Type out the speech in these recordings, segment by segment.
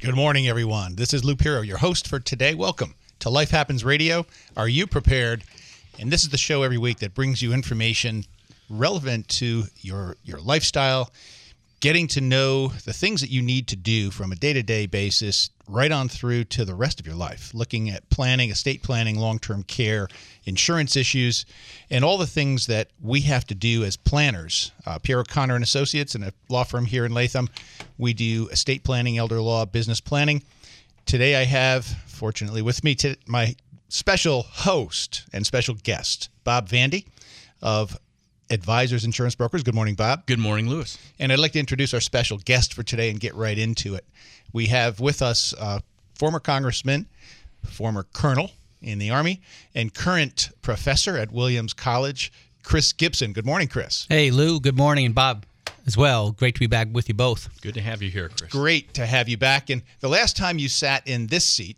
Good morning, everyone. This is Lou Pierro, your host for today. Welcome to Life Happens Radio. Are you prepared? And this is the show every week that brings you information relevant to your your lifestyle, getting to know the things that you need to do from a day-to-day basis right on through to the rest of your life, looking at planning, estate planning, long-term care, insurance issues, and all the things that we have to do as planners. Uh, Pierro Connor and Associates and a law firm here in Latham, we do estate planning, elder law, business planning. Today I have, fortunately, with me to my special host and special guest, Bob Vandy of Advisors Insurance Brokers. Good morning, Bob. Good morning, Lewis. And I'd like to introduce our special guest for today and get right into it. We have with us uh, former Congressman, former Colonel in the Army, and current professor at Williams College, Chris Gibson. Good morning, Chris. Hey, Lou. Good morning, and Bob as well. Great to be back with you both. Good to have you here, Chris. Great to have you back. And the last time you sat in this seat,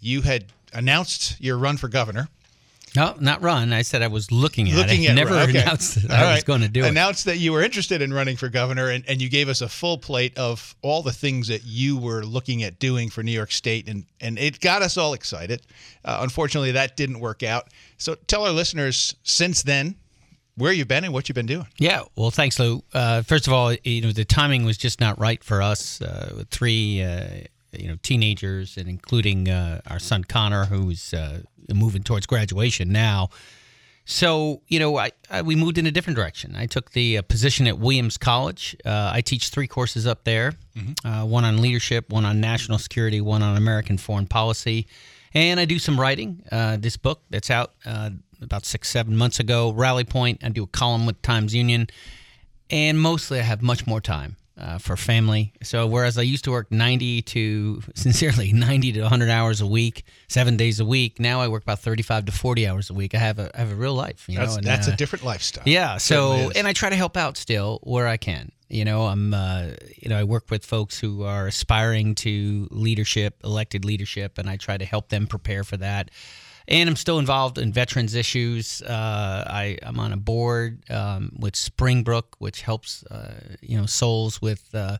you had announced your run for governor. No, not run. I said I was looking at looking it. At, Never okay. announced that All I right. was going to do it. Announced that you were interested in running for governor, and, and you gave us a full plate of all the things that you were looking at doing for New York State, and and it got us all excited. Uh, unfortunately, that didn't work out. So tell our listeners since then where you've been and what you've been doing. Yeah, well, thanks, Lou. Uh, first of all, you know the timing was just not right for us. Uh, three, uh, you know, teenagers, and including uh, our son Connor, who's uh, moving towards graduation now. So you know, I, I we moved in a different direction. I took the uh, position at Williams College. Uh, I teach three courses up there: uh, one on leadership, one on national security, one on American foreign policy, and I do some writing. Uh, this book that's out uh, about six, seven months ago, Rally Point. I do a column with Times Union, and mostly I have much more time uh, for family. So whereas I used to work 90 to sincerely 90 to 100 hours a week, seven days a week, now I work about 35 to 40 hours a week. I have a I have a real life. You That's know, and, that's uh, a different lifestyle. yeah. So, and I try to help out still where I can. You know, I'm, uh, you know, I work with folks who are aspiring to leadership, elected leadership, and I try to help them prepare for that. And I'm still involved in veterans issues. Uh, I, I'm on a board um, with Springbrook, which helps, uh, you know, souls with uh,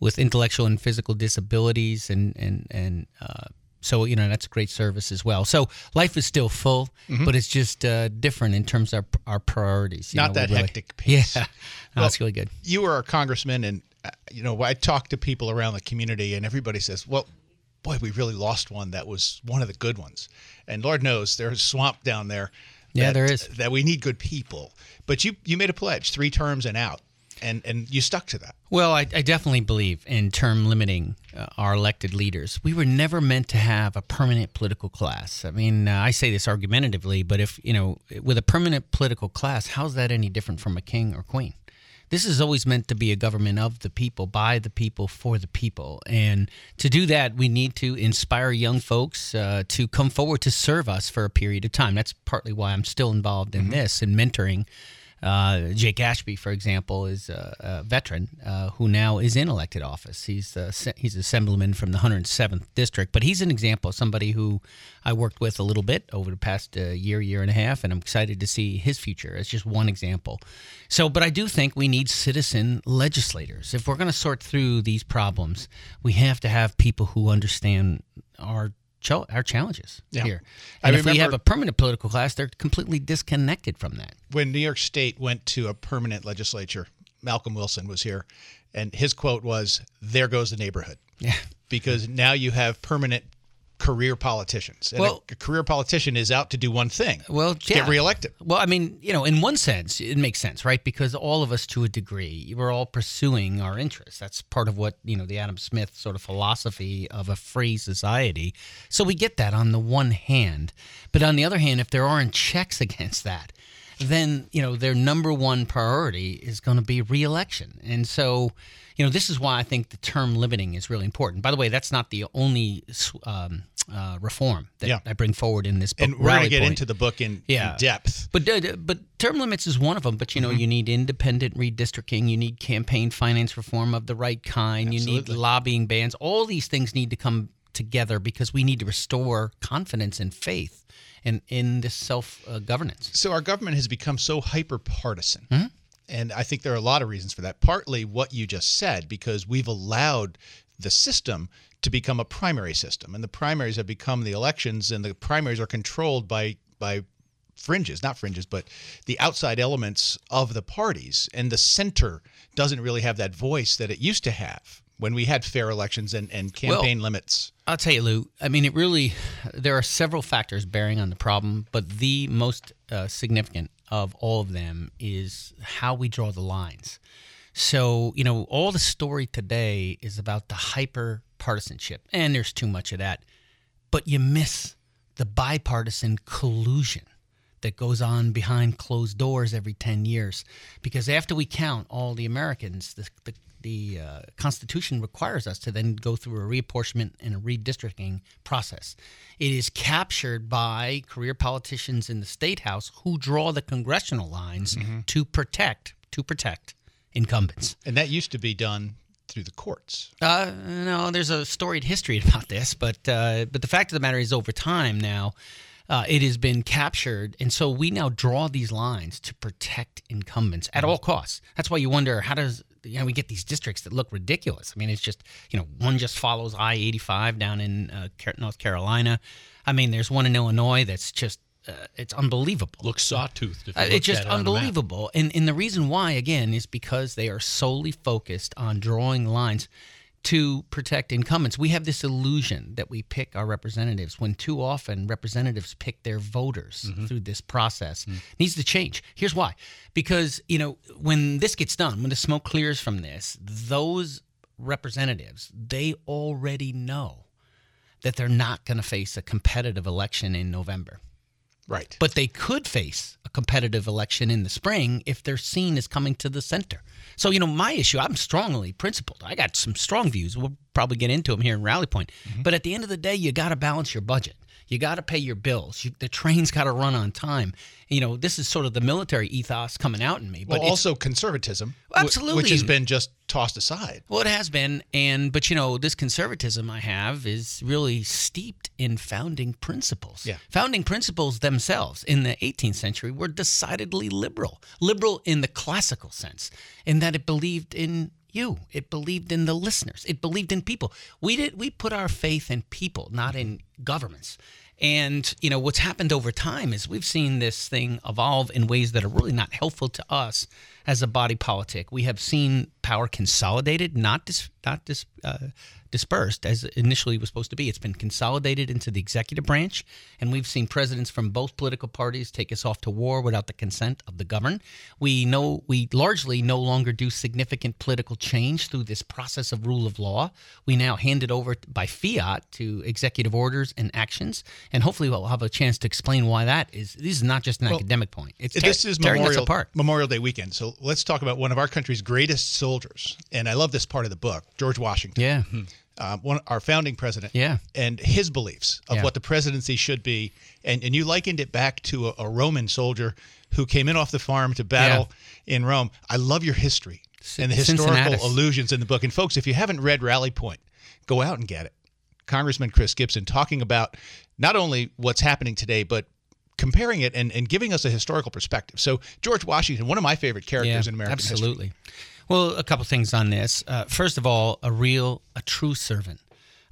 with intellectual and physical disabilities, and and and uh, so you know that's a great service as well. So life is still full, but it's just uh, different in terms of our, our priorities. you Mm-hmm. Not know, that really- hectic pace. Yeah, no, that's really good. you were a congressman, and uh, you know I talk to people around the community, and everybody says, "Well, boy, we really lost one that was one of the good ones." And Lord knows there's a swamp down there. Yeah, that- there is. That we need good people. But you you made a pledge, three terms and out, and and you stuck to that. Well, I, I definitely believe in term limiting uh, our elected leaders. We were never meant to have a permanent political class. I mean, uh, I say this argumentatively, but if, you know, with a permanent political class, how's that any different from a king or queen? This is always meant to be a government of the people, by the people, for the people. And to do that, we need to inspire young folks uh, to come forward to serve us for a period of time. That's partly why I'm still involved in this and mentoring. Uh, Jake Ashby, for example, is a, a veteran uh, who now is in elected office. He's uh, he's assemblyman from the 107th district, but he's an example of somebody who I worked with a little bit over the past uh, year, year and a half, and I'm excited to see his future. It's just one example. So, but I do think we need citizen legislators. If we're going to sort through these problems, we have to have people who understand our our challenges Yeah. here. I And if we have a permanent political class, they're completely disconnected from that. when New York State went to a permanent legislature, Malcolm Wilson was here, and his quote was, "There goes the neighborhood." Yeah. Because now you have permanent career politicians, and Well- a, a career politician is out to do one thing: Well, get reelected. Well, I mean, you know, in one sense, it makes sense, right? Because all of us, to a degree, we're all pursuing our interests. That's part of what you know the Adam Smith sort of philosophy of a free society. So we get that on the one hand, but on the other hand, if there aren't checks against that, then you know their number one priority is going to be reelection. And so, you know, this is why I think the term limiting is really important. By the way, that's not the only um, uh, reform that Yeah. I bring forward in this book. And we're going to get Point. into the book in, Yeah. in depth. But uh, but term limits is one of them. But you know, Mm-hmm. you need independent redistricting. You need campaign finance reform of the right kind. You need lobbying bans. All these things need to come together because we need to restore confidence and faith in in this self uh, governance. So our government has become so hyper partisan. Mm-hmm. And I think there are a lot of reasons for that. Partly what you just said, because we've allowed the system to become a primary system. And the primaries have become the elections, and the primaries are controlled by by fringes, not fringes, but the outside elements of the parties. And the center doesn't really have that voice that it used to have when we had fair elections and, and campaign limits. I'll tell you, Lou. I mean, it really. There are several factors bearing on the problem, but the most uh, significant of all of them is how we draw the lines. So, you know, all the story today is about the hyper partisanship, and there's too much of that. But you miss the bipartisan collusion that goes on behind closed doors every 10 years. Because after we count all the Americans, the, the, the uh, Constitution requires us to then go through a reapportionment and a redistricting process. It is captured by career politicians in the state house who draw the congressional lines to protect to protect incumbents. And that used to be done through the courts. Uh, no, there's a storied history about this, but uh, but the fact of the matter is, over time now, uh, it has been captured, and so we now draw these lines to protect incumbents at all costs. That's why you wonder how does you know we get these districts that look ridiculous. I mean, it's just you know one just follows I-85 down in uh, North Carolina. I mean, there's one in Illinois that's just uh, it's unbelievable. Looks sawtoothed. If Uh, it's just at it on the map. unbelievable. And, and the reason why, again, is because they are solely focused on drawing lines to protect incumbents. We have this illusion that we pick our representatives when too often representatives pick their voters Mm-hmm. through this process. Mm. Needs to change. Here's why. Because, you know, when this gets done, when the smoke clears from this, those representatives, they already know that they're not going to face a competitive election in November. Right. But they could face a competitive election in the spring if they're seen as coming to the center. So, you know, my issue, I'm strongly principled. I got some strong views. We'll probably get into them here in Rally Point. Mm-hmm. But at the end of the day, you got to balance your budget. You got to pay your bills. You, the train's got to run on time. You know, this is sort of the military ethos coming out in me. But Well, also conservatism, Absolutely. which has been just tossed aside. Well, it has been, and but you know, this conservatism I have is really steeped in founding principles. Yeah. Founding principles themselves in the 18th century were decidedly liberal. Liberal in the classical sense, in that it believed in you. It believed in the listeners. It believed in people. We did we put our faith in people, not in governments. And you know what's happened over time is we've seen this thing evolve in ways that are really not helpful to us as a body politic. We have seen power consolidated, not dis, not dis, uh, dispersed as initially was supposed to be. It's been consolidated into the executive branch, and we've seen presidents from both political parties take us off to war without the consent of the governed. We know we largely no longer do significant political change through this process of rule of law. We now hand it over by fiat to executive orders and actions, and hopefully we'll have a chance to explain why that is. This is not just an academic point. It's te- this is Memorial. Memorial Day weekend. So let's talk about one of our country's greatest soldiers. And I love this part of the book, George Washington. Yeah. Uh, one, our founding president. Yeah. And his beliefs of Yeah. what the presidency should be. And, and you likened it back to a, a Roman soldier who came in off the farm to battle in Rome. I love your history and the historical Cincinnatus. allusions in the book. And folks, if you haven't read Rally Point, go out and get it. Congressman Chris Gibson talking about not only what's happening today, but comparing it and, and giving us a historical perspective. So George Washington, one of my favorite characters in American history. absolutely. Well, a couple things on this. Uh, first of all, a real, a true servant.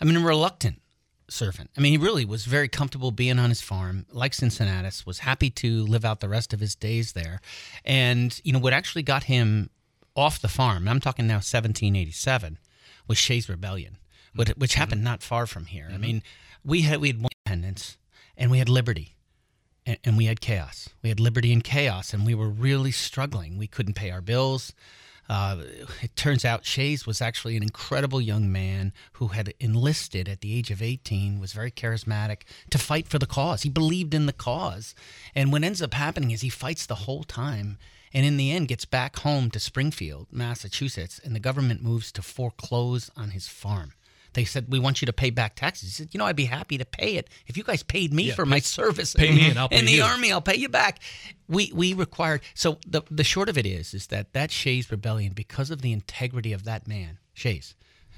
I mean, a reluctant servant. I mean, he really was very comfortable being on his farm, like Cincinnatus, was happy to live out the rest of his days there. And, you know, what actually got him off the farm, I'm talking now 1787, was Shays' Rebellion, which, which happened not far from here. I mean, we had, we had one independence and we had liberty and, and we had chaos. We had liberty and chaos, and we were really struggling. We couldn't pay our bills. Uh, it turns out Shays was actually an incredible young man who had enlisted at the age of 18, was very charismatic to fight for the cause. He believed in the cause. And what ends up happening is he fights the whole time and in the end gets back home to Springfield, Massachusetts, and the government moves to foreclose on his farm. They said, We want you to pay back taxes. He said, You know, I'd be happy to pay it. If you guys paid me Yeah, for pay- my service pay me and I'll pay in the you. army, I'll pay you back. We we required so the the short of it is is that that Shays rebellion, because of the integrity of that man, Shays,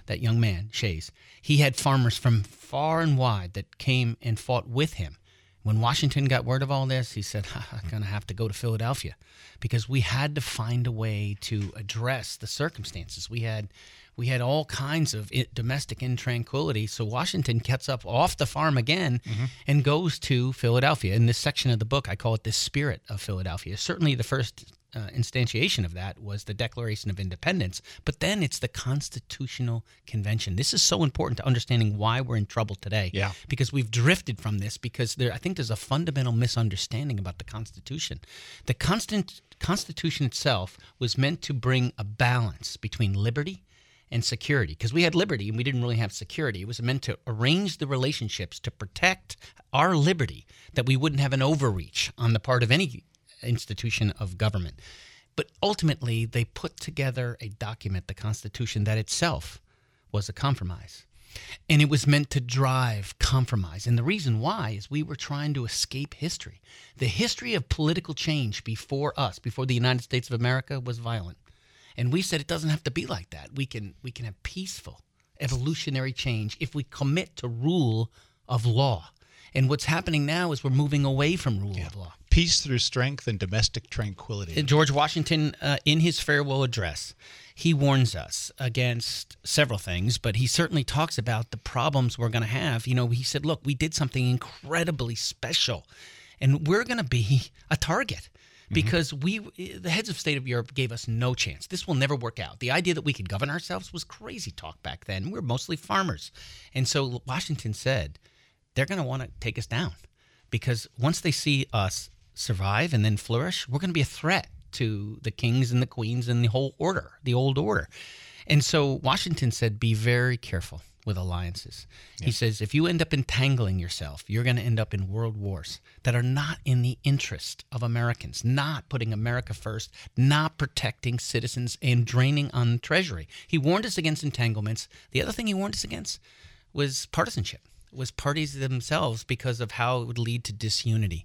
that young man, Shays, he had farmers from far and wide that came and fought with him. When Washington got word of all this, he said, I'm going to have to go to Philadelphia because we had to find a way to address the circumstances. We had we had all kinds of i domestic intranquility. So Washington gets up off the farm again and goes to Philadelphia. In this section of the book, I call it the spirit of Philadelphia. Certainly, the first uh, instantiation of that was the Declaration of Independence, but then it's the Constitutional Convention. This is so important to understanding why we're in trouble today. Yeah. Because we've drifted from this because there I think there's a fundamental misunderstanding about the Constitution. The constant Constitution itself was meant to bring a balance between liberty and security because we had liberty and we didn't really have security. It was meant to arrange the relationships to protect our liberty that we wouldn't have an overreach on the part of any institution of government. But ultimately, they put together a document, the Constitution, that itself was a compromise. And it was meant to drive compromise. And the reason why is we were trying to escape history. The history of political change before us, before the United States of America, was violent. And we said it doesn't have to be like that. We can we can have peaceful evolutionary change if we commit to rule of law. And what's happening now is we're moving away from rule of law. Peace through strength and domestic tranquility. George Washington, uh, in his farewell address, he warns us against several things, but he certainly talks about the problems we're going to have. You know, he said, look, we did something incredibly special, and we're going to be a target. Mm-hmm. Because we, the heads of state of Europe gave us no chance. This will never work out. The idea that we could govern ourselves was crazy talk back then. We were mostly farmers. And so Washington said, they're going to want to take us down because once they see us survive and then flourish, we're going to be a threat to the kings and the queens and the whole order, the old order. And so Washington said, be very careful with alliances. He says, if you end up entangling yourself, you're going to end up in world wars that are not in the interest of Americans, not putting America first, not protecting citizens, and draining on the treasury. He warned us against entanglements. The other thing he warned us against was partisanship was parties themselves because of how it would lead to disunity.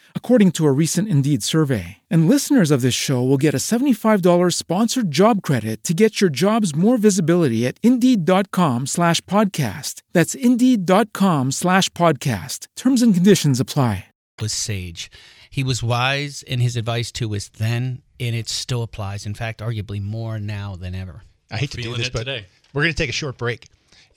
according to a recent Indeed survey. And listeners of this show will get a $75 sponsored job credit to get your jobs more visibility at Indeed.com slash podcast. That's Indeed.com slash podcast. Terms and conditions apply. was sage. He was wise in his advice to us then, and it still applies. In fact, arguably more now than ever. I hate to do this, but today. we're going to take a short break.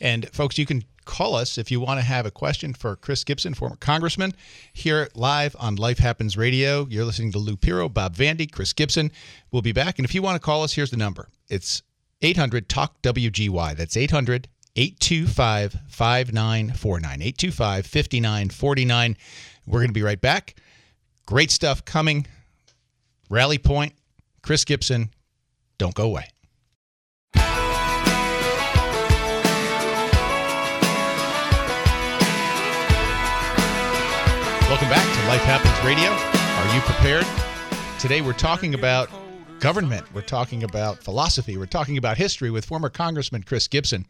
And folks, you can call us if you want to have a question for Chris Gibson, former congressman, here live on Life Happens Radio. You're listening to Lou Pierro, Bob Vandy, Chris Gibson. We'll be back. And if you want to call us, here's the number. It's 800 Talk WGY. That's 800 825 5949. 825 5949. We're going to be right back. Great stuff coming. Rally Point, Chris Gibson, don't go away. Welcome back to Life Happens Radio. Are you prepared? Today we're talking about government. We're talking about philosophy. We're talking about history with former Congressman Chris Gibson.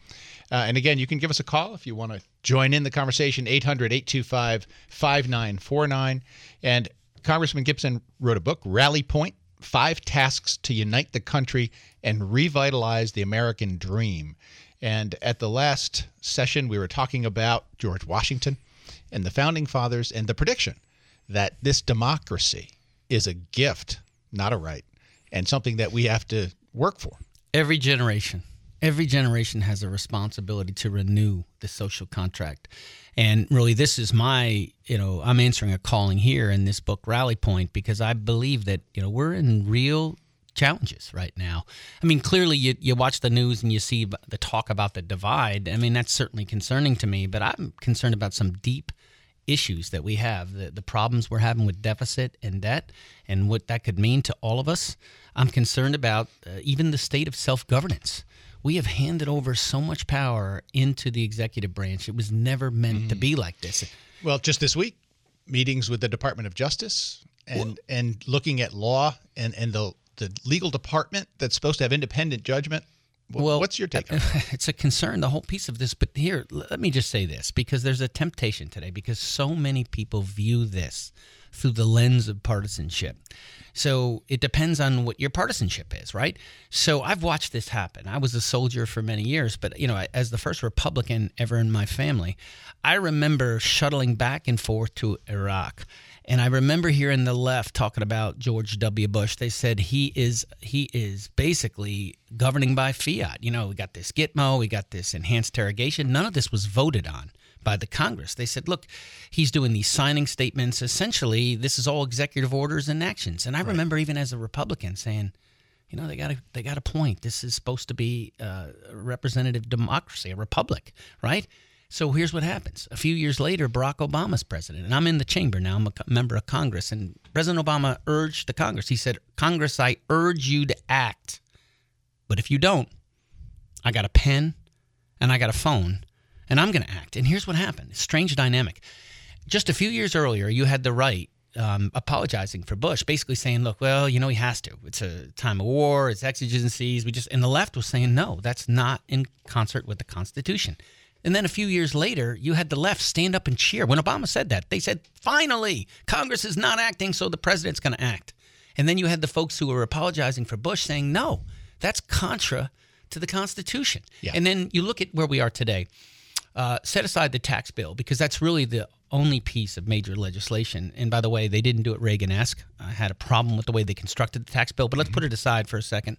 Uh, and again, you can give us a call if you want to join in the conversation 800 825 5949. And Congressman Gibson wrote a book, Rally Point Five Tasks to Unite the Country and Revitalize the American Dream. And at the last session, we were talking about George Washington and the founding fathers and the prediction that this democracy is a gift, not a right, and something that we have to work for. Every generation, every generation has a responsibility to renew the social contract. And really, this is my, you know, I'm answering a calling here in this book, Rally Point, because I believe that, you know, we're in real challenges right now. I mean, clearly you, you watch the news and you see the talk about the divide. I mean, that's certainly concerning to me, but I'm concerned about some deep issues that we have, the, the problems we're having with deficit and debt, and what that could mean to all of us. I'm concerned about uh, even the state of self governance. We have handed over so much power into the executive branch. It was never meant mm-hmm. to be like this. Well, just this week, meetings with the Department of Justice and well, and looking at law and and the the legal department that's supposed to have independent judgment well, what's your take? It's a concern, the whole piece of this. But here, let me just say this because there's a temptation today because so many people view this through the lens of partisanship. So it depends on what your partisanship is, right? So I've watched this happen. I was a soldier for many years, but you know, as the first Republican ever in my family, I remember shuttling back and forth to Iraq and I remember hearing the left talking about George W. Bush. They said he is he is basically governing by fiat. You know, we got this Gitmo, we got this enhanced interrogation. None of this was voted on by the Congress. They said, look, he's doing these signing statements. Essentially, this is all executive orders and actions. And I right. remember even as a Republican saying, you know, they got a they got a point. This is supposed to be uh, a representative democracy, a republic, right? So here's what happens. A few years later, Barack Obama's president, and I'm in the chamber now, I'm a member of Congress, and President Obama urged the Congress, he said, Congress, I urge you to act. But if you don't, I got a pen and I got a phone, and I'm going to act. And here's what happened strange dynamic. Just a few years earlier, you had the right um, apologizing for Bush, basically saying, "Look, well, you know, he has to. It's a time of war. It's exigencies. We just." And the left was saying, "No, that's not in concert with the Constitution." And then a few years later, you had the left stand up and cheer. When Obama said that, they said, finally, Congress is not acting, so the president's going to act. And then you had the folks who were apologizing for Bush saying, no, that's contra to the Constitution. Yeah. And then you look at where we are today. Uh, set aside the tax bill because that's really the only piece of major legislation. And by the way, they didn't do it Reagan esque. I had a problem with the way they constructed the tax bill, but let's mm-hmm. put it aside for a second.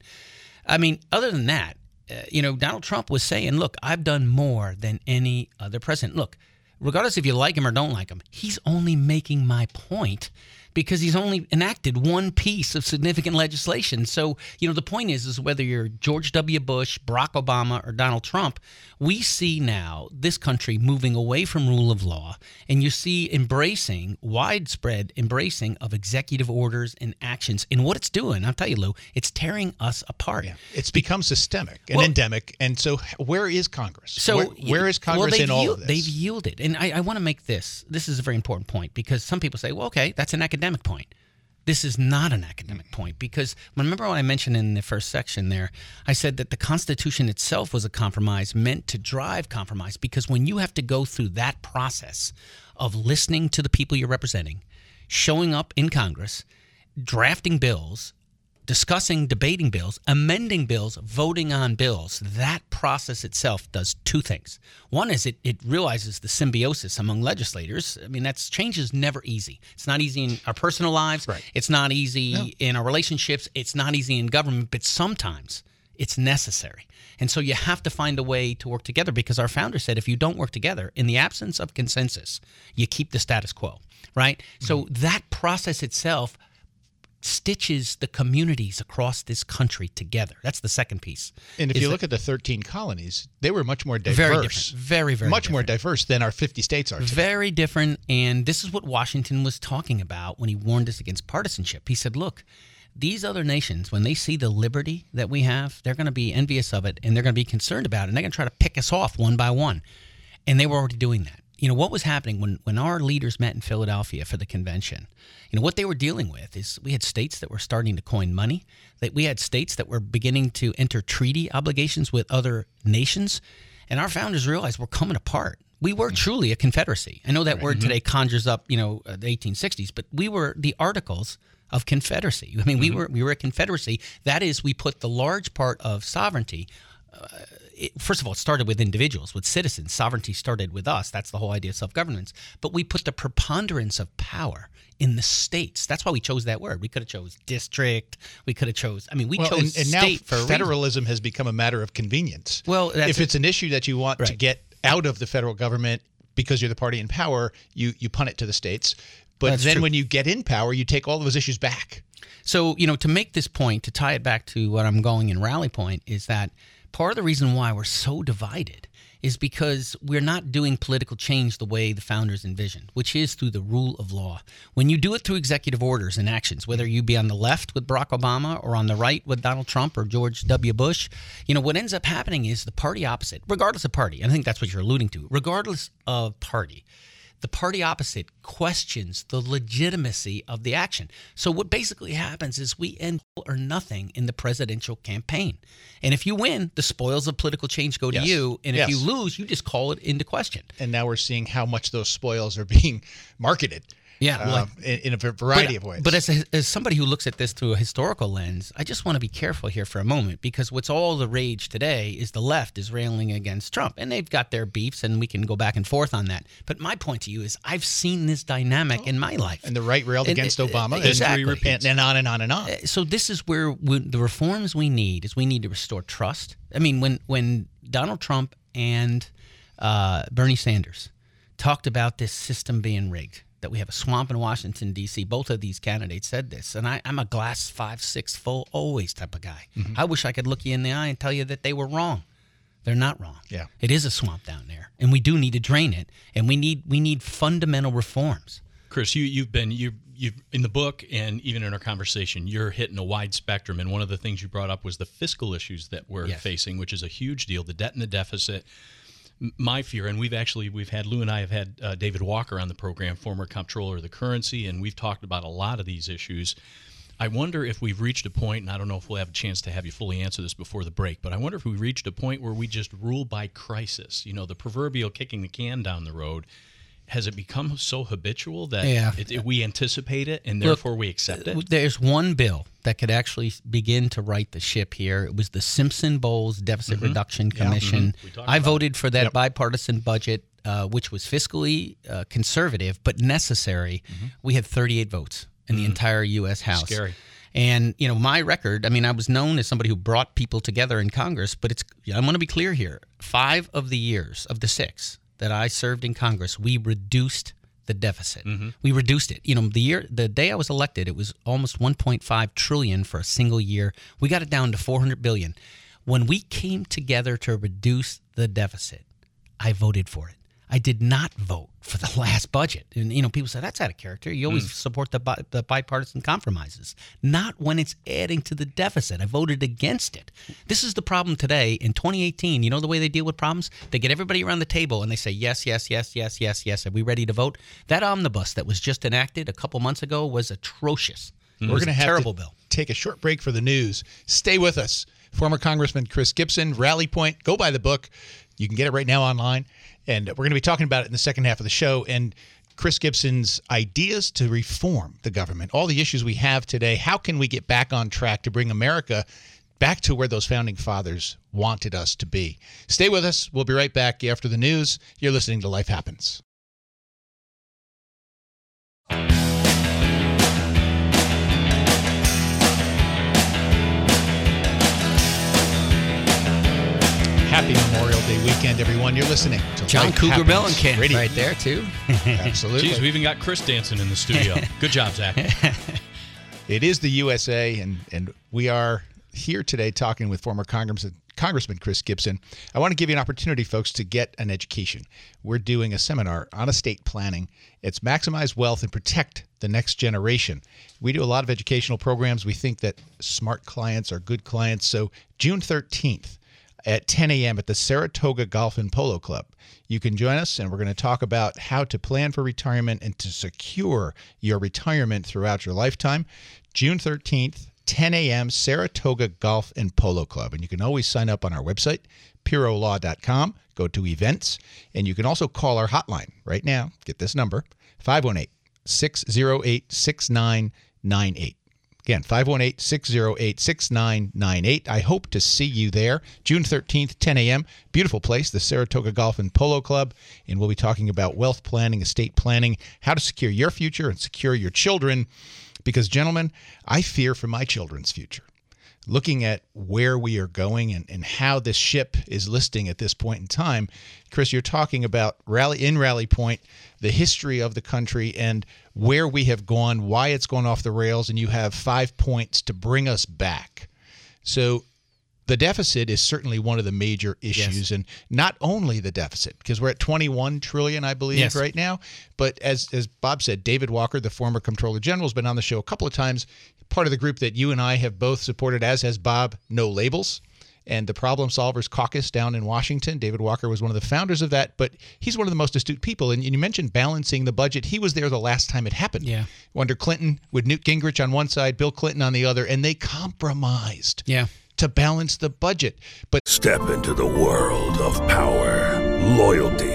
I mean, other than that, uh, you know, Donald Trump was saying, look, I've done more than any other president. Look, regardless if you like him or don't like him, he's only making my point because he's only enacted one piece of significant legislation. So, you know, the point is is whether you're George W. Bush, Barack Obama, or Donald Trump, we see now this country moving away from rule of law, and you see embracing widespread embracing of executive orders and actions. And what it's doing, I'll tell you, Lou, it's tearing us apart. Yeah. It's become systemic and well, endemic. And so, where is Congress? So, where, where is Congress well, in all of this? They've yielded, and I, I want to make this. This is a very important point because some people say, "Well, okay, that's an academic." Academic point. This is not an academic mm-hmm. point because remember what I mentioned in the first section there? I said that the Constitution itself was a compromise meant to drive compromise because when you have to go through that process of listening to the people you're representing, showing up in Congress, drafting bills, discussing, debating bills, amending bills, voting on bills, that process itself does two things. One is it, it realizes the symbiosis among legislators. I mean, that's change is never easy. It's not easy in our personal lives. Right. It's not easy no. in our relationships. It's not easy in government, but sometimes it's necessary. And so you have to find a way to work together because our founder said if you don't work together, in the absence of consensus, you keep the status quo, right? Mm-hmm. So that process itself stitches the communities across this country together. That's the second piece. And if you look at the 13 colonies, they were much more diverse. Very different. Very, very Much different. more diverse than our 50 states are today. Very different. And this is what Washington was talking about when he warned us against partisanship. He said, look, these other nations, when they see the liberty that we have, they're going to be envious of it and they're going to be concerned about it. And they're going to try to pick us off one by one. And they were already doing that. You know, what was happening when, when our leaders met in Philadelphia for the convention? You know, what they were dealing with is we had states that were starting to coin money, that we had states that were beginning to enter treaty obligations with other nations. And our founders realized we're coming apart. We were truly a confederacy. I know that word today conjures up, you know, uh, the 1860s, but we were the articles of confederacy. I mean, we were we were a confederacy. That is, we put the large part of sovereignty. Uh, it, first of all, it started with individuals, with citizens. Sovereignty started with us. That's the whole idea of self governance. But we put the preponderance of power in the states. That's why we chose that word. We could have chose district. We could have chose. I mean, we Well, chose and, and now for federalism has become a matter of convenience. Well, that's if it's an issue that you want to get out of the federal government because you're the party in power, you you punt it to the states. But That's then true. when you get in power, you take all those issues back. So, you know, to make this point, to tie it back to what I'm going in Rally Point, is that part of the reason why we're so divided is because we're not doing political change the way the founders envisioned, which is through the rule of law. When you do it through executive orders and actions, whether you be on the left with Barack Obama or on the right with Donald Trump or George W. Bush, you know, what ends up happening is the party opposite, regardless of party, and I think that's what you're alluding to, regardless of party, the party opposite questions the legitimacy of the action. So what basically happens is we end or nothing in the presidential campaign. And if you win, the spoils of political change go to Yes. you. And Yes. if you lose, you just call it into question. And now we're seeing how much those spoils are being marketed. Yeah, uh, well, in, in a variety but, of ways. But as, a, as somebody who looks at this through a historical lens, I just want to be careful here for a moment because what's all the rage today is the left is railing against Trump, and they've got their beefs, and we can go back and forth on that. But my point to you is, I've seen this dynamic in my life, and the right railed And- against Obama, exactly. and, and, and on and on and on. Uh, so this is where we, the reforms we need is we need to restore trust. I mean, when when Donald Trump and uh, Bernie Sanders talked about this system being rigged, that we have a swamp in Washington D.C. Both of these candidates said this, and I, I'm a glass five six full always type of guy. Mm-hmm. I wish I could look you in the eye and tell you that they were wrong. They're not wrong. Yeah. it is a swamp down there, and we do need to drain it, and we need we need fundamental reforms. Chris, you you've been you you in the book and even in our conversation, you're hitting a wide spectrum. And one of the things you brought up was the fiscal issues that we're Yes. facing, which is a huge deal. The debt and the deficit. My fear, and we've actually we've had Lou and I have had uh, David Walker on the program, former comptroller of the currency, and we've talked about a lot of these issues. I wonder if we've reached a point, and I don't know if we'll have a chance to have you fully answer this before the break, but I wonder if we reached a point where we just rule by crisis. You know, the proverbial kicking the can down the road. Has it become so habitual that Yeah. it, it- we anticipate it and Look, therefore we accept it? There's one bill that could actually begin to right the ship here. It was the Simpson Bowles Deficit Reduction Commission. We talked I voted for that bipartisan budget, uh, which was fiscally uh, conservative but necessary. We had 38 votes in the entire U.S. House. Scary. And you know my record. I mean, I was known as somebody who brought people together in Congress. But it's I'm going to be clear here. Five of the years of the six that I served in Congress, we reduced the deficit. Mm-hmm. We reduced it. You know, the year the day I was elected, it was almost 1.5 trillion for a single year. We got it down to 400 billion. When we came together to reduce the deficit, I voted for it. I did not vote for the last budget. And you know, people say that's out of character. You always mm. support the bi- the bipartisan compromises. Not when it's adding to the deficit. I voted against it. This is the problem today in 2018. You know the way they deal with problems? They get everybody around the table and they say yes, yes, yes, yes, yes, yes. Are we ready to vote? That omnibus that was just enacted a couple months ago was atrocious. Mm. It We're going to have terrible bill. take a short break for the news. Stay with us. Former Congressman Chris Gibson, Rally Point. Go buy the book. You can get it right now online. And we're going to be talking about it in the second half of the show. And Chris Gibson's ideas to reform the government, all the issues we have today. How can we get back on track to bring America back to where those founding fathers wanted us to be? Stay with us. We'll be right back after the news. You're listening to Life Happens. Happy Memorial Day weekend, everyone. You're listening to John Life Cougar Happens Mellencamp Radio. right there too. Absolutely. Jeez, we even got Chris dancing in the studio. Good job, Zach. It is the USA, and and we are here today talking with former Congressman Congressman Chris Gibson. I want to give you an opportunity, folks, to get an education. We're doing a seminar on estate planning. It's maximize wealth and protect the the next generation. We do a lot of educational programs. We think that smart clients are good clients. So, June 13th at 10 a.m. at the Saratoga Golf and Polo Club. You can join us, and we're going to talk about how to plan for retirement and to secure your retirement throughout your lifetime. June 13th, 10 a.m., Saratoga Golf and Polo Club. And you can always sign up on our website, pirolaw.com. Go to events, and you can also call our hotline right now. Get this number 518 608 6998. Again, 518 608 6998. I hope to see you there June 13th, 10 a.m. Beautiful place, the Saratoga Golf and Polo Club. And we'll be talking about wealth planning, estate planning, how to secure your future and secure your children. Because, gentlemen, I fear for my children's future. Looking at where we are going and, and how this ship is listing at this point in time, Chris, you're talking about rally in Rally Point, the history of the country and where we have gone, why it's gone off the rails, and you have five points to bring us back. So the deficit is certainly one of the major issues Yes. and not only the deficit because we're at 21 trillion i believe Yes. right now but as as bob said david walker the former comptroller general has been on the show a couple of times part of the group that you and i have both supported as has bob no labels and the problem solvers caucus down in washington david walker was one of the founders of that but he's one of the most astute people and you mentioned balancing the budget he was there the last time it happened Yeah. under clinton with newt gingrich on one side bill clinton on the other and they compromised Yeah. to balance the budget. But Step into the world of power, loyalty,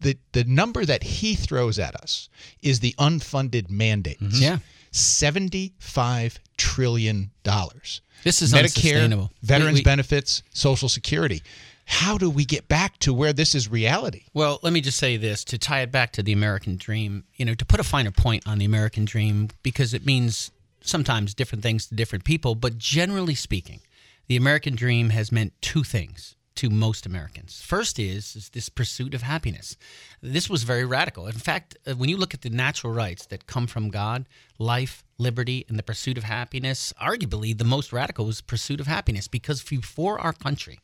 The the number that he throws at us is the unfunded mandates. Mm-hmm. Yeah. Seventy-five trillion dollars. This is Medicare, veterans We- we- benefits, Social Security. How do we get back to where this is reality? Well, let me just say this to tie it back to the American dream, you know, to put a finer point on the American dream, because it means sometimes different things to different people, but generally speaking, the American dream has meant two things to most Americans. First is, is this pursuit of happiness. This was very radical. In fact, uh, when you look at the natural rights that come from God, life, liberty, and the pursuit of happiness, arguably the most radical was pursuit of happiness because before our country,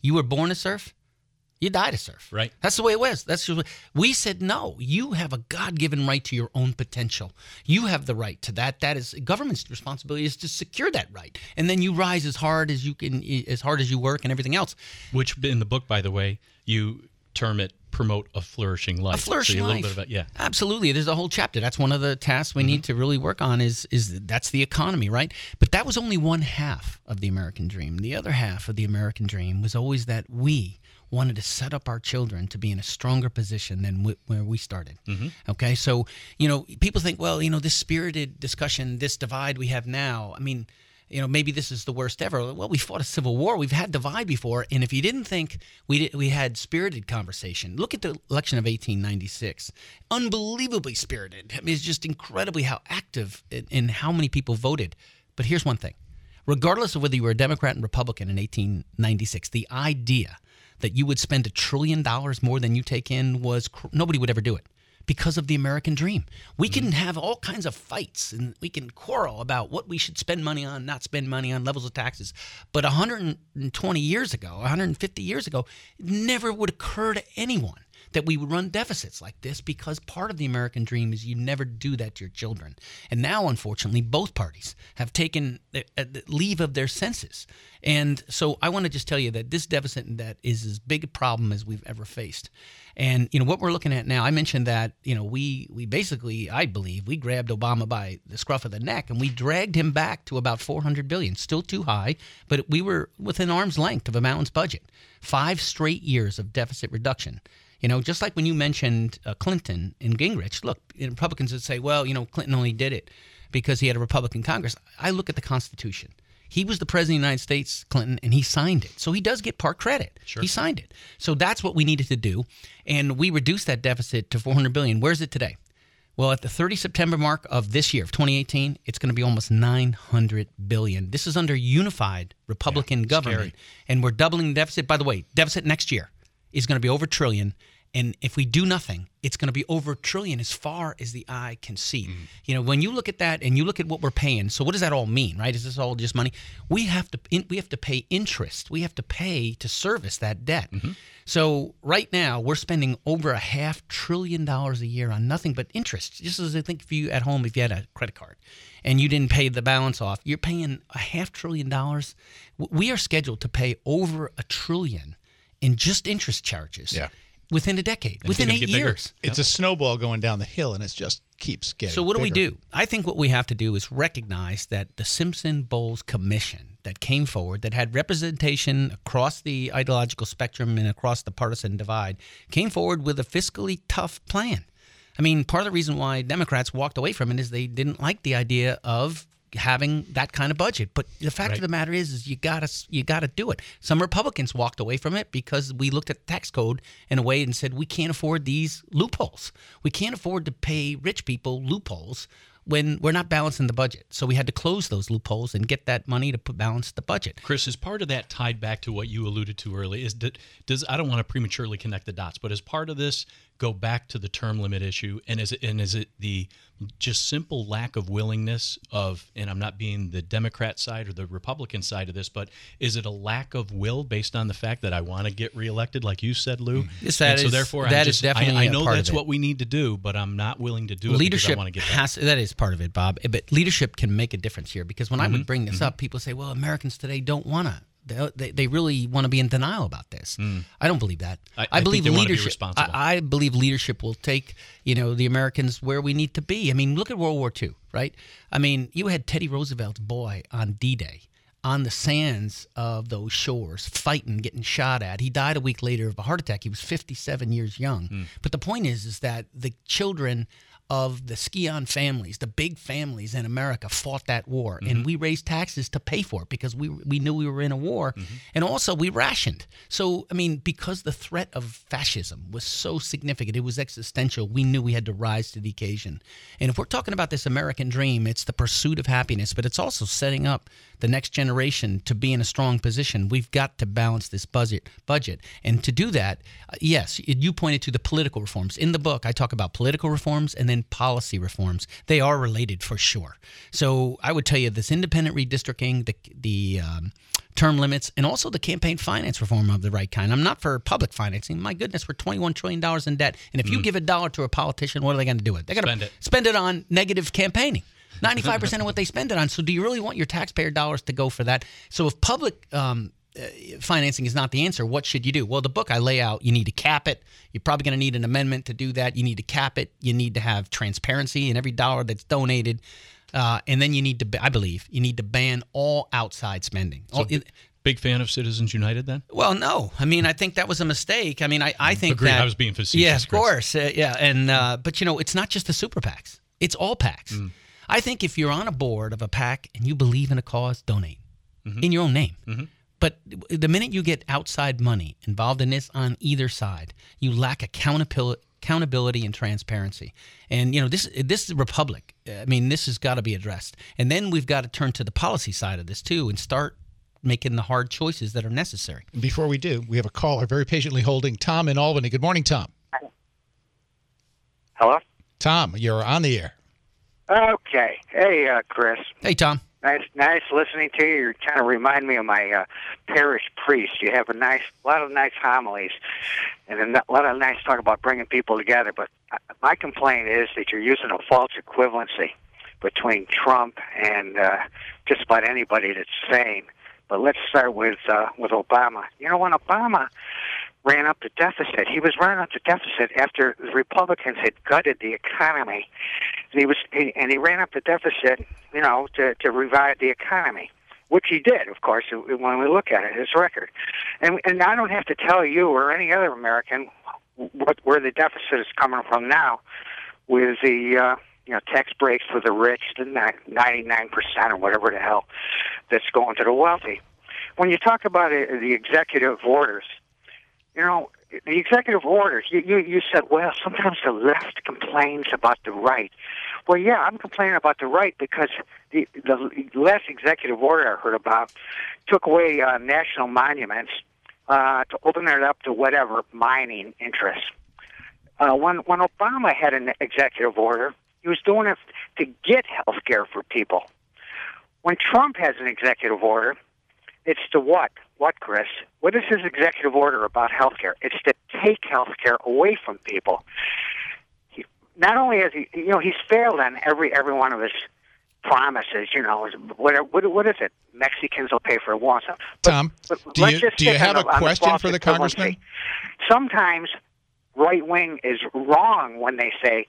you were born a serf, you die to serf. Right. That's the way it was. That's just, we said no. You have a God-given right to your own potential. You have the right to that. That is government's responsibility is to secure that right, and then you rise as hard as you can, as hard as you work, and everything else. Which in the book, by the way, you term it promote a flourishing life. A flourishing so a life. about yeah. Absolutely. There's a whole chapter. That's one of the tasks we Mm-hmm. need to really work on is is that's the economy, right? But that was only one half of the American dream. The other half of the American dream was always that we wanted to set up our children to be in a stronger position than wh- where we started. Mm-hmm. Okay? So, you know, people think, well, you know, this spirited discussion, this divide we have now, I mean, you know, maybe this is the worst ever. Well, we fought a civil war. We've had divide before, and if you didn't think we did, we had spirited conversation, look at the election of 1896. Unbelievably spirited. I mean, it's just incredibly how active in, in how many people voted. But here's one thing: regardless of whether you were a Democrat and Republican in 1896, the idea that you would spend a trillion dollars more than you take in was cr- nobody would ever do it because of the American dream. We mm-hmm. can have all kinds of fights and we can quarrel about what we should spend money on, not spend money on, levels of taxes. But 120 years ago, 150 years ago, it never would occur to anyone that we would run deficits like this because part of the American dream is you never do that to your children. And now, unfortunately, both parties have taken uh, leave of their senses. And so I want to just tell you that this deficit and debt is as big a problem as we've ever faced. And you know what we're looking at now. I mentioned that you know we we basically I believe we grabbed Obama by the scruff of the neck and we dragged him back to about 400 billion. Still too high, but we were within arm's length of a balanced budget. Five straight years of deficit reduction. You know, just like when you mentioned uh, Clinton and Gingrich, look, Republicans would say, well, you know, Clinton only did it because he had a Republican Congress. I look at the Constitution. He was the president of the United States, Clinton, and he signed it. So he does get part credit. Sure. He signed it. So that's what we needed to do. And we reduced that deficit to 400 billion. Where's it today? Well, at the 30 September mark of this year, of 2018, it's going to be almost 900 billion. This is under unified Republican government, and we're doubling the deficit. By the way, deficit next year is going to be over a trillion. And if we do nothing, it's going to be over a trillion as far as the eye can see. Mm-hmm. You know, when you look at that and you look at what we're paying, so what does that all mean, right? Is this all just money? We have to in, we have to pay interest. We have to pay to service that debt. Mm-hmm. So right now we're spending over a half trillion dollars a year on nothing but interest. Just as I think if you at home, if you had a credit card and you didn't pay the balance off, you're paying a half trillion dollars. We are scheduled to pay over a trillion in just interest charges. Yeah. Within a decade, within eight years. It's a snowball going down the hill, and it just keeps getting. So what do we do? I think what we have to do is recognize that the Simpson Bowles Commission that came forward, that had representation across the ideological spectrum and across the partisan divide, came forward with a fiscally tough plan. I mean, part of the reason why Democrats walked away from it is they didn't like the idea of having that kind of budget. But the fact Right. of the matter is, is you gotta you gotta do it. Some Republicans walked away from it because we looked at the tax code in a way and said we can't afford these loopholes. We can't afford to pay rich people loopholes when we're not balancing the budget. So we had to close those loopholes and get that money to put, balance the budget. Chris, is part of that tied back to what you alluded to earlier? Is that does I don't want to prematurely connect the dots, but as part of this go back to the term limit issue, and is it and is it the just simple lack of willingness of, and I'm not being the Democrat side or the Republican side of this, but is it a lack of will based on the fact that I want to get reelected, like you said, Lou? Yes, that and so is- therefore, that is just, I- definitely I, a know that's what we need to do, but I'm not willing to do it leadership because I want to get back. has that is part of it, Bob. But leadership can make a difference here because when I Mhm, would bring this mhm. up, people say, "Well, Americans today don't want to." They, they, really want to be in denial about this. I don't believe that. Mm. I- I think believe be leadership. responsible. I, I believe leadership will take you know the Americans where we need to be. I mean, look at World War II, right? I mean, you had Teddy Roosevelt's boy on D-Day on the sands of those shores, fighting, getting shot at. He died a week later of a heart attack. He was 57 years young. Hmm. But the point is, is that the children of the ski-on families, the big families in America, fought that war, Mm-hmm. and we raised taxes to pay for it because we we knew we were in a war, Mm-hmm. and also we rationed. So I mean, because the threat of fascism was so significant, it was existential. We knew we had to rise to the occasion. And if we're talking about this American dream, it's the pursuit of happiness, but it's also setting up the next generation to be in a strong position. We've got to balance this budget. Budget, and to do that, uh, yes, you pointed to the political reforms in the book. I talk about political reforms and then policy reforms. They are related for sure. So I would tell you this independent redistricting, the the um, term limits, and also the campaign finance reform of the right kind. I'm not for public financing. My goodness, we're 21 trillion dollars in debt, and if you Mm. give a dollar to a politician, what are they going to do with it? They're going Spend to it. spend it on negative campaigning. 95% of what they spend it on. So, do you really want your taxpayer dollars to go for that? So, if public um, uh, financing is not the answer, what should you do? Well, the book I lay out, you need to cap it. You're probably going to need an amendment to do that. You need to cap it. You need to have transparency in every dollar that's donated. Uh, and then you need to, I believe, you need to ban all outside spending. So, All- it- big fan of Citizens United then? well, no. I mean, I think that was a mistake. I mean, I, I think Agreed. that I was being facetious, Yeah, of Chris. course. Uh, yeah, and uh, but you know, it's not just the super PACs; it's all PACs. Mm. I think if you're on a board of a PAC and you believe in a cause, donate Mm-hmm. in your own name. But the minute you get outside money involved in this on either side, you lack accountability. Accountability and transparency, and you know this. This is a republic. I mean, this has got to be addressed, and then we've got to turn to the policy side of this too, and start making the hard choices that are necessary. Before we do, we have a caller very patiently holding Tom in Albany. Good morning, Tom. Hello? Tom, you're on the air. Okay. Hey, uh, Chris. Hey, Tom. Nice, nice listening to you. You kind of remind me of my uh, parish priest. You have a nice, lot of nice homilies, and a lot of nice talk about bringing people together. But uh, my complaint is that you're using a false equivalency between Trump and uh, just about anybody that's sane. But let's start with uh, with Obama. You know, when Obama ran up the deficit, he was running up the deficit after the Republicans had gutted the economy. And he was, and he ran up the deficit, you know, to to revive the economy, which he did, of course. When we look at it, his record, and and I don't have to tell you or any other American what where the deficit is coming from now, with the uh, you know, tax breaks for the rich, the 99% or whatever the hell that's going to the wealthy. When you talk about it, the executive orders, you know, the executive orders, you, you, you said, well, sometimes the left complains about the right. Well, yeah, I'm complaining about the right because the, the last executive order I heard about took away uh, national monuments uh, to open it up to whatever mining interests. Uh, when when Obama had an executive order, he was doing it to get health care for people. When Trump has an executive order, it's to what? What, Chris? What is his executive order about health care? It's to take health care away from people. He, not only has he, you know, he's failed on every every one of his promises. You know, what what, what is it? Mexicans will pay for wants. Tom, but do you do you have a question for the congressman? Sometimes right wing is wrong when they say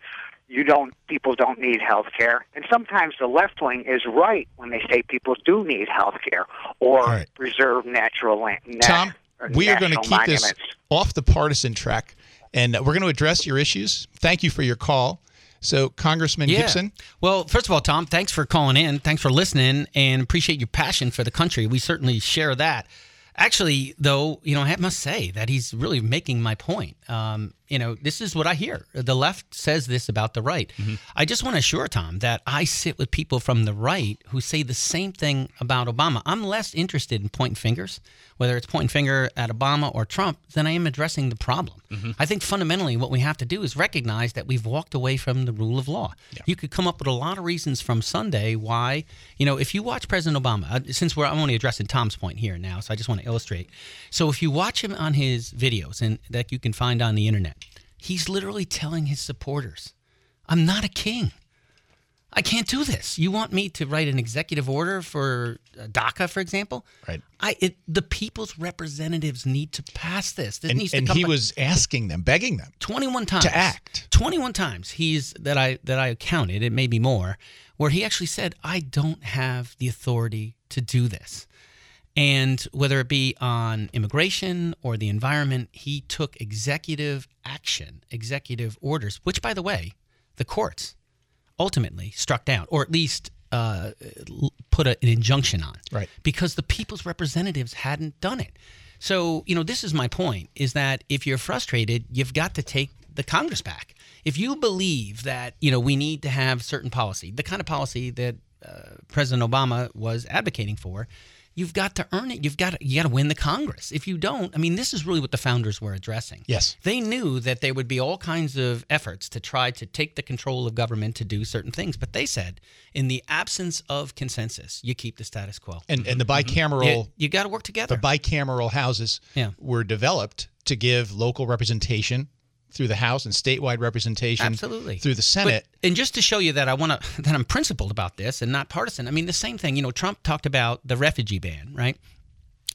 you don't people don't need health care and sometimes the left wing is right when they say people do need health care or right. preserve natural land tom we are going to keep monuments. this off the partisan track and we're going to address your issues thank you for your call so, Congressman yeah. Gibson. Well, first of all, Tom, thanks for calling in. Thanks for listening and appreciate your passion for the country. We certainly share that. Actually, though, you know, I must say that he's really making my point. Um, you know, this is what I hear. The left says this about the right. Mm-hmm. I just want to assure Tom that I sit with people from the right who say the same thing about Obama. I'm less interested in pointing fingers, whether it's pointing finger at Obama or Trump, than I am addressing the problem. Mm-hmm. I think fundamentally what we have to do is recognize that we've walked away from the rule of law. Yeah. You could come up with a lot of reasons from Sunday why, you know, if you watch President Obama, uh, since we're I'm only addressing Tom's point here now, so I just want to illustrate. So if you watch him on his videos and that you can find on the internet, He's literally telling his supporters, I'm not a king. I can't do this. You want me to write an executive order for uh, DACA, for example? Right. I it, the people's representatives need to pass this. This and, needs to and come he back. was asking them, begging them, twenty one times to act. Twenty one times he's that I that I counted. It may be more, where he actually said, "I don't have the authority to do this." And whether it be on immigration or the environment, he took executive action, executive orders, which, by the way, the courts ultimately struck down, or at least uh, put a, an injunction on, right? Because the people's representatives hadn't done it. So, you know, this is my point: is that if you're frustrated, you've got to take the Congress back. If you believe that you know we need to have certain policy, the kind of policy that uh, President Obama was advocating for, you've got to earn it. You've got to, you got to win the Congress. If you don't, I mean, this is really what the founders were addressing. Yes, they knew that there would be all kinds of efforts to try to take the control of government to do certain things, but they said, in the absence of consensus, you keep the status quo. And and the mm-hmm. bicameral, you, you got to work together. The bicameral houses yeah. were developed to give local representation through the House and statewide representation absolutely through the Senate. But, and just to show you that I want to that I'm principled about this and not partisan. I mean, the same thing. You know, Trump talked about the refugee ban, right?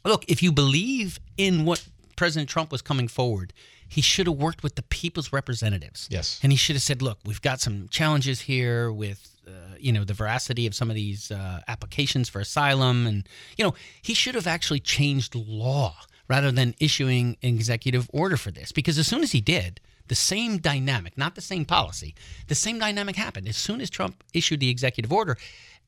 Look, if you believe in what President Trump was coming forward, he should have worked with the people's representatives. Yes, and he should have said, "Look, we've got some challenges here with." Uh, you know the veracity of some of these uh, applications for asylum, and you know he should have actually changed law rather than issuing an executive order for this. Because as soon as he did, the same dynamic, not the same policy, the same dynamic happened. As soon as Trump issued the executive order,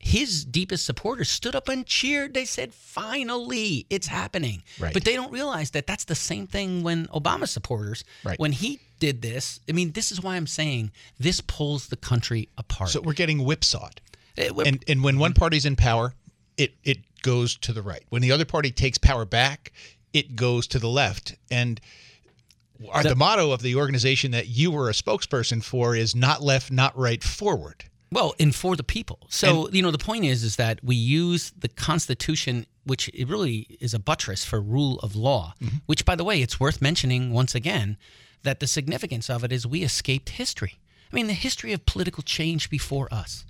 his deepest supporters stood up and cheered. They said, finally, it's happening. Right. But they don't realize that that's the same thing when Obama supporters, right. when he did this. I mean, this is why I'm saying this pulls the country apart. So we're getting whipsawed. It, whip- and, and when one party's in power, it, it goes to the right. When the other party takes power back, it goes to the left. And Our, the, motto of the organization that you were a spokesperson for is "Not left, not right, forward." Well, and for the people. So and, you know, the point is, is that we use the Constitution, which it really is a buttress for rule of law. Mm-hmm. Which, by the way, it's worth mentioning once again that the significance of it is we escaped history. I mean, the history of political change before us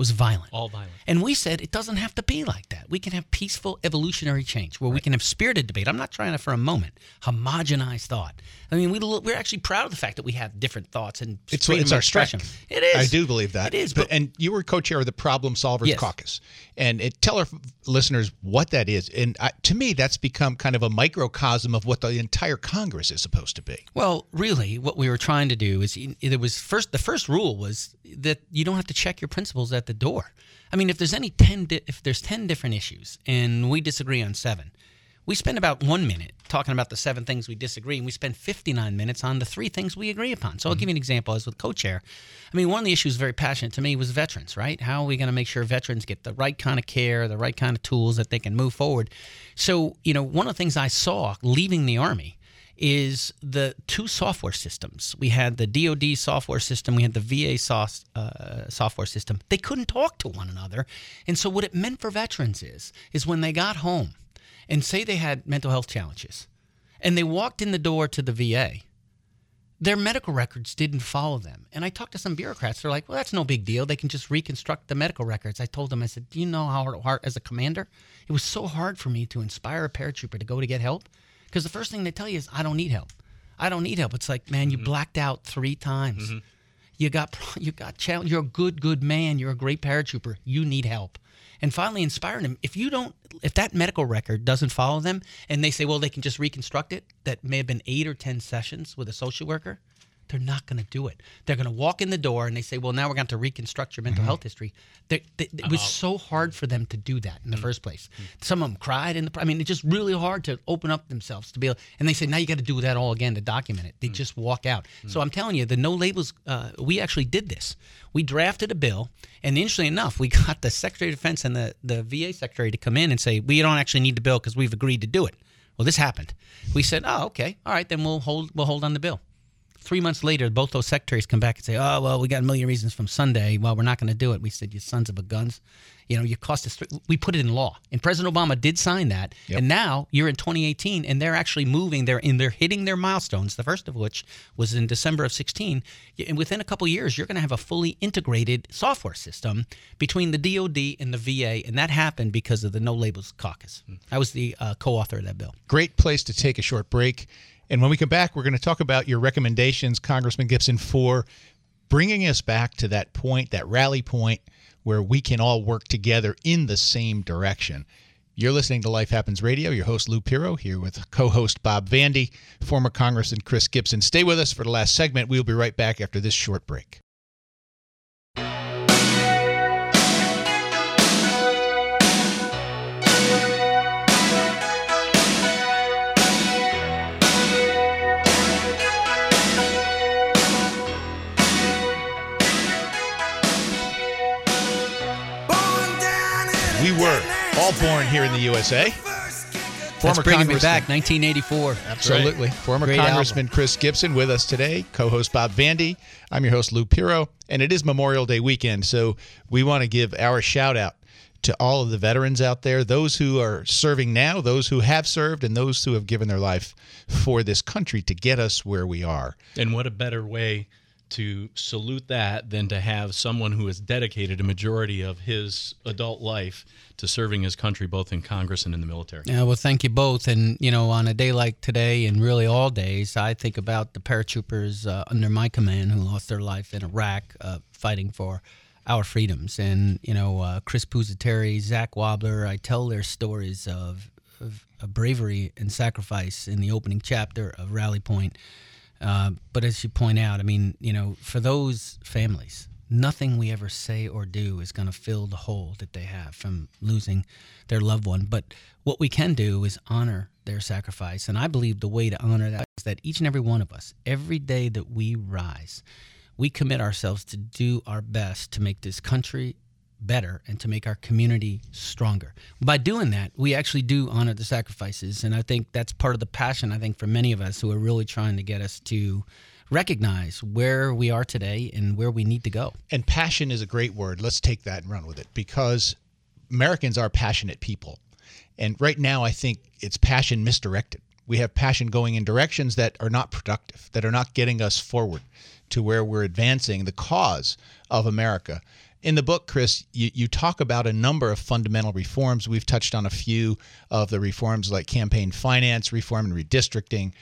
was violent. All violent. And we said it doesn't have to be like that. We can have peaceful evolutionary change where right. we can have spirited debate. I'm not trying to, for a moment, homogenize thought. I mean, we, we're actually proud of the fact that we have different thoughts and it's, it's our. Strength. It is. I do believe that. It is. But, but and you were co-chair of the Problem Solvers yes. Caucus, and it, tell our listeners what that is. And I, to me, that's become kind of a microcosm of what the entire Congress is supposed to be. Well, really, what we were trying to do is there was first the first rule was that you don't have to check your principles at the door. I mean, if there's any ten, di- if there's ten different issues and we disagree on seven, we spend about one minute talking about the seven things we disagree, and we spend 59 minutes on the three things we agree upon. So I'll mm-hmm. give you an example. As with co-chair, I mean, one of the issues very passionate to me was veterans. Right? How are we going to make sure veterans get the right kind of care, the right kind of tools that they can move forward? So you know, one of the things I saw leaving the army is the two software systems. We had the DoD software system, we had the VA soft, uh, software system. They couldn't talk to one another, and so what it meant for veterans is is when they got home, and say they had mental health challenges, and they walked in the door to the VA. Their medical records didn't follow them. And I talked to some bureaucrats. They're like, well, that's no big deal. They can just reconstruct the medical records. I told them, I said, do you know how hard, as a commander, it was so hard for me to inspire a paratrooper to go to get help because the first thing they tell you is, I don't need help. I don't need help. It's like, man, you mm-hmm. blacked out three times. Mm-hmm. You got you got challenge. You're a good, good man. You're a great paratrooper. You need help. And finally, inspiring them. If you don't, if that medical record doesn't follow them, and they say, well, they can just reconstruct it. That may have been eight or ten sessions with a social worker. They're not going to do it. They're going to walk in the door and they say, "Well, now we're going to reconstruct your mental mm-hmm. health history." They, they, it was uh so hard for them to do that in the mm-hmm. first place. Mm-hmm. Some of them cried, and the, I mean, it's just really hard to open up themselves to be. Able, and they say, "Now you got to do that all again to document it." They mm. just walk out. So mm. I'm telling you, the no labels. Uh, we actually did this. We drafted a bill, and interestingly enough, we got the Secretary of Defense and the the VA Secretary to come in and say, "We don't actually need the bill because we've agreed to do it." Well, this happened. We said, "Oh, okay, all right, then we'll hold we'll hold on the bill." Three months later, both those secretaries come back and say, "Oh well, we got a million reasons from Sunday. Well, we're not going to do it." We said, "You sons of a guns, you know, you cost us." Th-. We put it in law, and President Obama did sign that. Yep. And now you're in 2018, and they're actually moving. They're in. They're hitting their milestones. The first of which was in December of 16. And within a couple years, you're going to have a fully integrated software system between the DoD and the VA, and that happened because of the No Labels Caucus. I was the uh, co-author of that bill. Great place to take a short break. And when we come back, we're going to talk about your recommendations, Congressman Gibson, for bringing us back to that point, that rally point where we can all work together in the same direction. You're listening to Life Happens Radio. Your host, Lou Pierro, here with co host Bob Vandy, former Congressman Chris Gibson. Stay with us for the last segment. We'll be right back after this short break. Born here in the USA. Former That's bringing me back, 1984. Absolutely. Right. Former Great Congressman album. Chris Gibson with us today, co-host Bob Vandy. I'm your host Lou Pierro, and it is Memorial Day weekend, so we want to give our shout out to all of the veterans out there, those who are serving now, those who have served, and those who have given their life for this country to get us where we are. And what a better way to salute that than to have someone who has dedicated a majority of his adult life to serving his country both in Congress and in the military. Yeah, well, thank you both. And, you know, on a day like today and really all days, I think about the paratroopers uh, under my command who lost their life in Iraq uh, fighting for our freedoms. And, you know, uh, Chris Pusateri, Zach Wobler, I tell their stories of, of, of bravery and sacrifice in the opening chapter of Rally Point uh, but as you point out, I mean, you know, for those families, nothing we ever say or do is going to fill the hole that they have from losing their loved one. But what we can do is honor their sacrifice. And I believe the way to honor that is that each and every one of us, every day that we rise, we commit ourselves to do our best to make this country better and to make our community stronger. By doing that, we actually do honor the sacrifices. And I think that's part of the passion, I think, for many of us who are really trying to get us to recognize where we are today and where we need to go. And passion is a great word. Let's take that and run with it because Americans are passionate people. And right now, I think it's passion misdirected. We have passion going in directions that are not productive, that are not getting us forward to where we're advancing the cause of America. In the book, Chris, you, you talk about a number of fundamental reforms. We've touched on a few of the reforms like campaign finance reform and redistricting.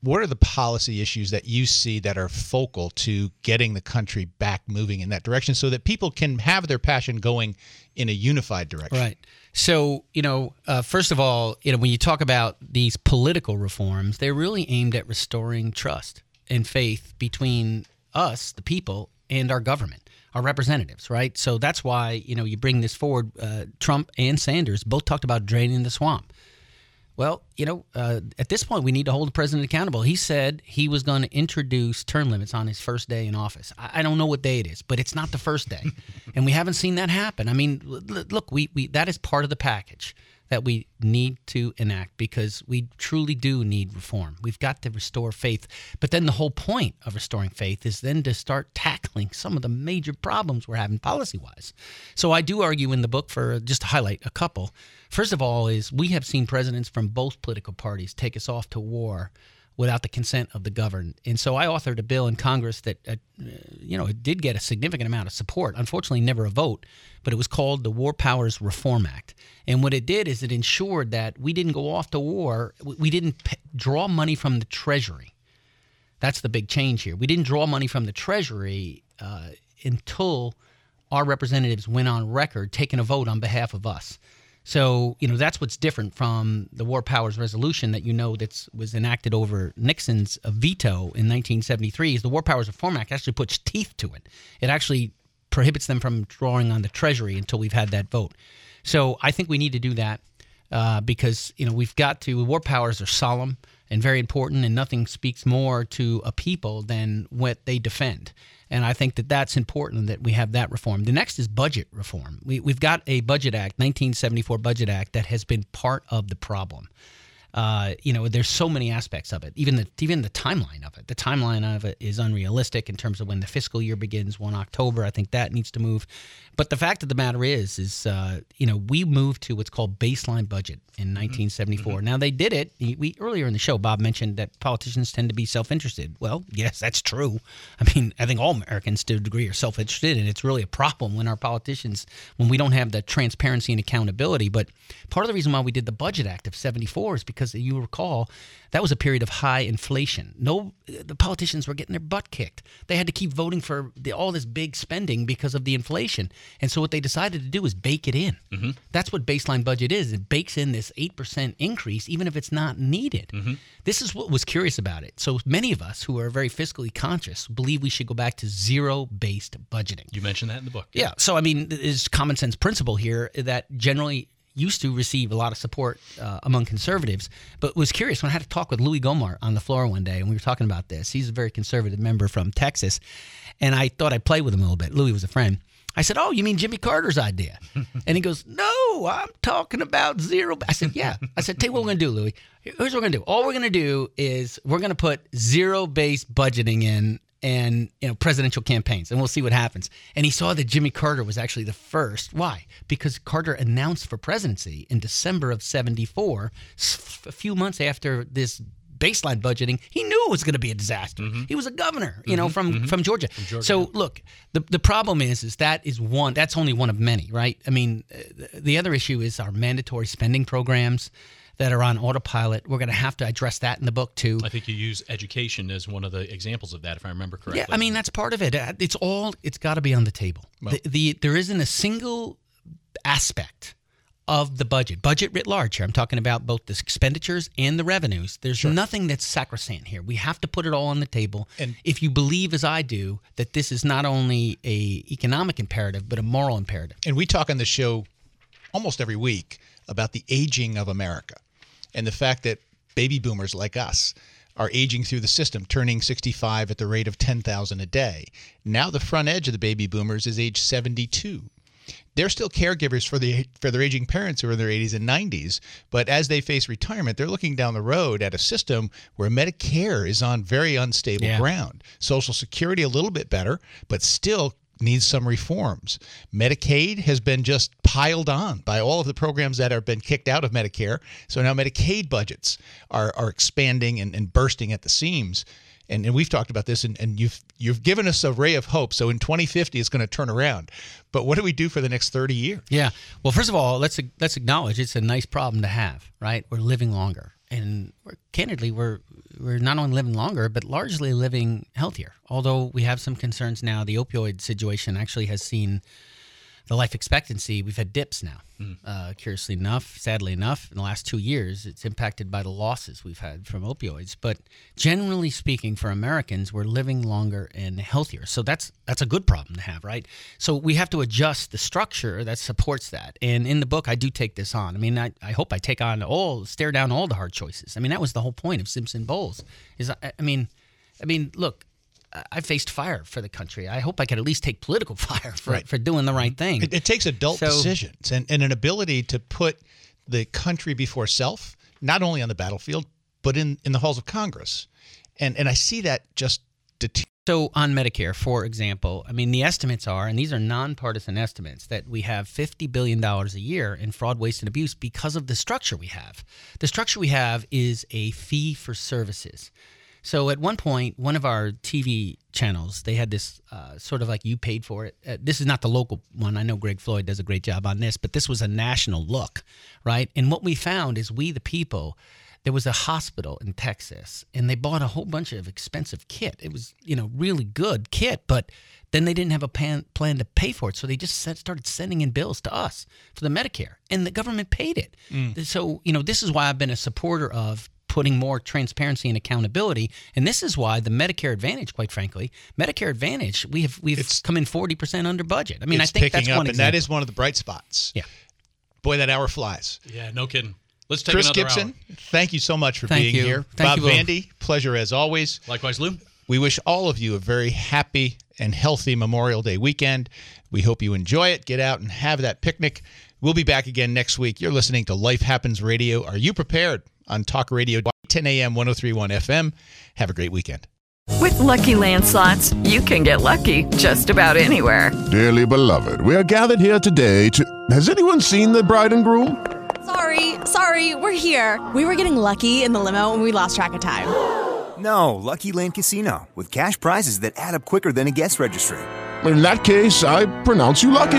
What are the policy issues that you see that are focal to getting the country back moving in that direction so that people can have their passion going in a unified direction? Right. So, you know, uh, first of all, you know, when you talk about these political reforms, they're really aimed at restoring trust and faith between us, the people, and our government, our representatives, right? So that's why, you know, you bring this forward. Uh, Trump and Sanders both talked about draining the swamp. Well, you know, uh, at this point, we need to hold the president accountable. He said he was going to introduce term limits on his first day in office. I, I don't know what day it is, but it's not the first day, and we haven't seen that happen. I mean, l- look, we, we that is part of the package that we need to enact because we truly do need reform. We've got to restore faith. But then the whole point of restoring faith is then to start tackling some of the major problems we're having policy wise. So I do argue in the book for uh, just to highlight a couple. First of all, is we have seen presidents from both political parties take us off to war without the consent of the governed. And so I authored a bill in Congress that, uh, you know, it did get a significant amount of support. Unfortunately, never a vote, but it was called the War Powers Reform Act. And what it did is it ensured that we didn't go off to war. We didn't p- draw money from the Treasury. That's the big change here. We didn't draw money from the Treasury uh, until our representatives went on record taking a vote on behalf of us. So, you know, that's what's different from the War Powers Resolution that you know that was enacted over Nixon's veto in 1973 is the War Powers Reform Act actually puts teeth to it. It actually prohibits them from drawing on the Treasury until we've had that vote. So I think we need to do that uh, because, you know, we've got to, war powers are solemn and very important, and nothing speaks more to a people than what they defend. And I think that that's important that we have that reform. The next is budget reform. We, we've got a Budget Act, 1974 Budget Act, that has been part of the problem. Uh, you know, there's so many aspects of it. Even the even the timeline of it. The timeline of it is unrealistic in terms of when the fiscal year begins, one October. I think that needs to move. But the fact of the matter is, is uh, you know, we moved to what's called baseline budget in 1974. Mm-hmm. Now they did it. We earlier in the show, Bob mentioned that politicians tend to be self-interested. Well, yes, that's true. I mean, I think all Americans to a degree are self-interested, and it's really a problem when our politicians, when we don't have the transparency and accountability. But part of the reason why we did the Budget Act of '74 is because you recall that was a period of high inflation. No, the politicians were getting their butt kicked. They had to keep voting for the, all this big spending because of the inflation. And so what they decided to do is bake it in. Mm-hmm. That's what baseline budget is. It bakes in this 8% increase, even if it's not needed. Mm-hmm. This is what was curious about it. So many of us who are very fiscally conscious believe we should go back to zero based budgeting. You mentioned that in the book. Yeah. yeah. So, I mean, there's common sense principle here that generally used to receive a lot of support uh, among conservatives, but was curious when I had to talk with Louis Gohmert on the floor one day, and we were talking about this. He's a very conservative member from Texas, and I thought I'd play with him a little bit. Louis was a friend. I said, "Oh, you mean Jimmy Carter's idea?" and he goes, "No, I'm talking about zero." I said, "Yeah." I said, "Tell you what we're gonna do, Louis. Here's what we're gonna do. All we're gonna do is we're gonna put zero-based budgeting in and you know presidential campaigns and we'll see what happens and he saw that jimmy carter was actually the first why because carter announced for presidency in december of 74 a few months after this baseline budgeting he knew it was going to be a disaster mm-hmm. he was a governor you know mm-hmm. from mm-hmm. from, georgia. from georgia so look the, the problem is is that is one that's only one of many right i mean uh, the other issue is our mandatory spending programs that are on autopilot. We're going to have to address that in the book too. I think you use education as one of the examples of that, if I remember correctly. Yeah, I mean that's part of it. Uh, it's all. It's got to be on the table. Well, the, the there isn't a single aspect of the budget, budget writ large here. I'm talking about both the expenditures and the revenues. There's sure. nothing that's sacrosanct here. We have to put it all on the table. And if you believe, as I do, that this is not only a economic imperative but a moral imperative. And we talk on the show almost every week about the aging of America and the fact that baby boomers like us are aging through the system, turning 65 at the rate of 10,000 a day. Now the front edge of the baby boomers is age 72. they're still caregivers for the for their aging parents who are in their 80s and 90s. But as they face retirement, they're looking down the road at a system where Medicare is on very unstable Yeah. ground. Social Security a little bit better, but still needs some reforms. Medicaid has been just piled on by all of the programs that have been kicked out of Medicare. So now Medicaid budgets are, are expanding and, and bursting at the seams. And, and we've talked about this, and, and you've you've given us a ray of hope. So in 2050, it's going to turn around. But what do we do for the next 30 years? Yeah. Well, first of all, let's let's acknowledge it's a nice problem to have, right? We're living longer, and we're, candidly, we're we're not only living longer, but largely living healthier. Although we have some concerns now, the opioid situation actually has seen the life expectancy. We've had dips now. Uh, curiously enough, sadly enough, in the last two years, it's impacted by the losses we've had from opioids. But generally speaking, for Americans, we're living longer and healthier. So that's that's a good problem to have, right? So we have to adjust the structure that supports that. And in the book, I do take this on. I mean, I, I hope I take on all, stare down all the hard choices. I mean, that was the whole point of Simpson Bowles. Is I, I mean, I mean, look. I- faced fire for the country. I hope I could at least take political fire for, Right. for doing the right mm-hmm. thing. It, it takes adult So- decisions and, and an ability to put the country before self, not only on the battlefield, but in, in the halls of Congress. And and I see that just So on Medicare, for example, I mean the estimates are, and these are nonpartisan estimates, that we have fifty billion dollars a year in fraud, waste, and abuse because of the structure we have. The structure we have is a fee for services. So at one point, one of our TV channels, they had this uh, sort of like you paid for it. Uh, this is not the local one. I know Greg Floyd does a great job on this, but this was a national look, right? And what we found is we, the people, there was a hospital in Texas, and they bought a whole bunch of expensive kit. It was, you know, really good kit, but then they didn't have a plan, plan to pay for it, so they just set, started sending in bills to us for the Medicare, and the government paid it. So, you know, this is why I've been a supporter of putting more transparency and accountability. And this is why the Medicare Advantage, quite frankly, Medicare Advantage, we have we've come in forty percent under budget. I mean, it's I think picking that's up, one and that example. is one of the bright spots. Yeah. Boy, that hour flies. Yeah, no kidding. Let's take Chris another Gibson, hour. thank you so much for Thank being you. here. Thank Bob you both. Vandy, pleasure as always. Likewise, Lou. We wish all of you a very happy and healthy Memorial Day weekend. We hope you enjoy it. Get out and have that picnic. We'll be back again next week. You're listening to Life Happens Radio. Are you prepared on Talk Radio 10 a.m. 1031 FM? Have a great weekend. With Lucky Land slots, you can get lucky just about anywhere. Dearly beloved, we are gathered here today to. Has anyone seen the bride and groom? Sorry, sorry, we're here. We were getting lucky in the limo and we lost track of time. No, Lucky Land Casino, with cash prizes that add up quicker than a guest registry. In that case, I pronounce you lucky.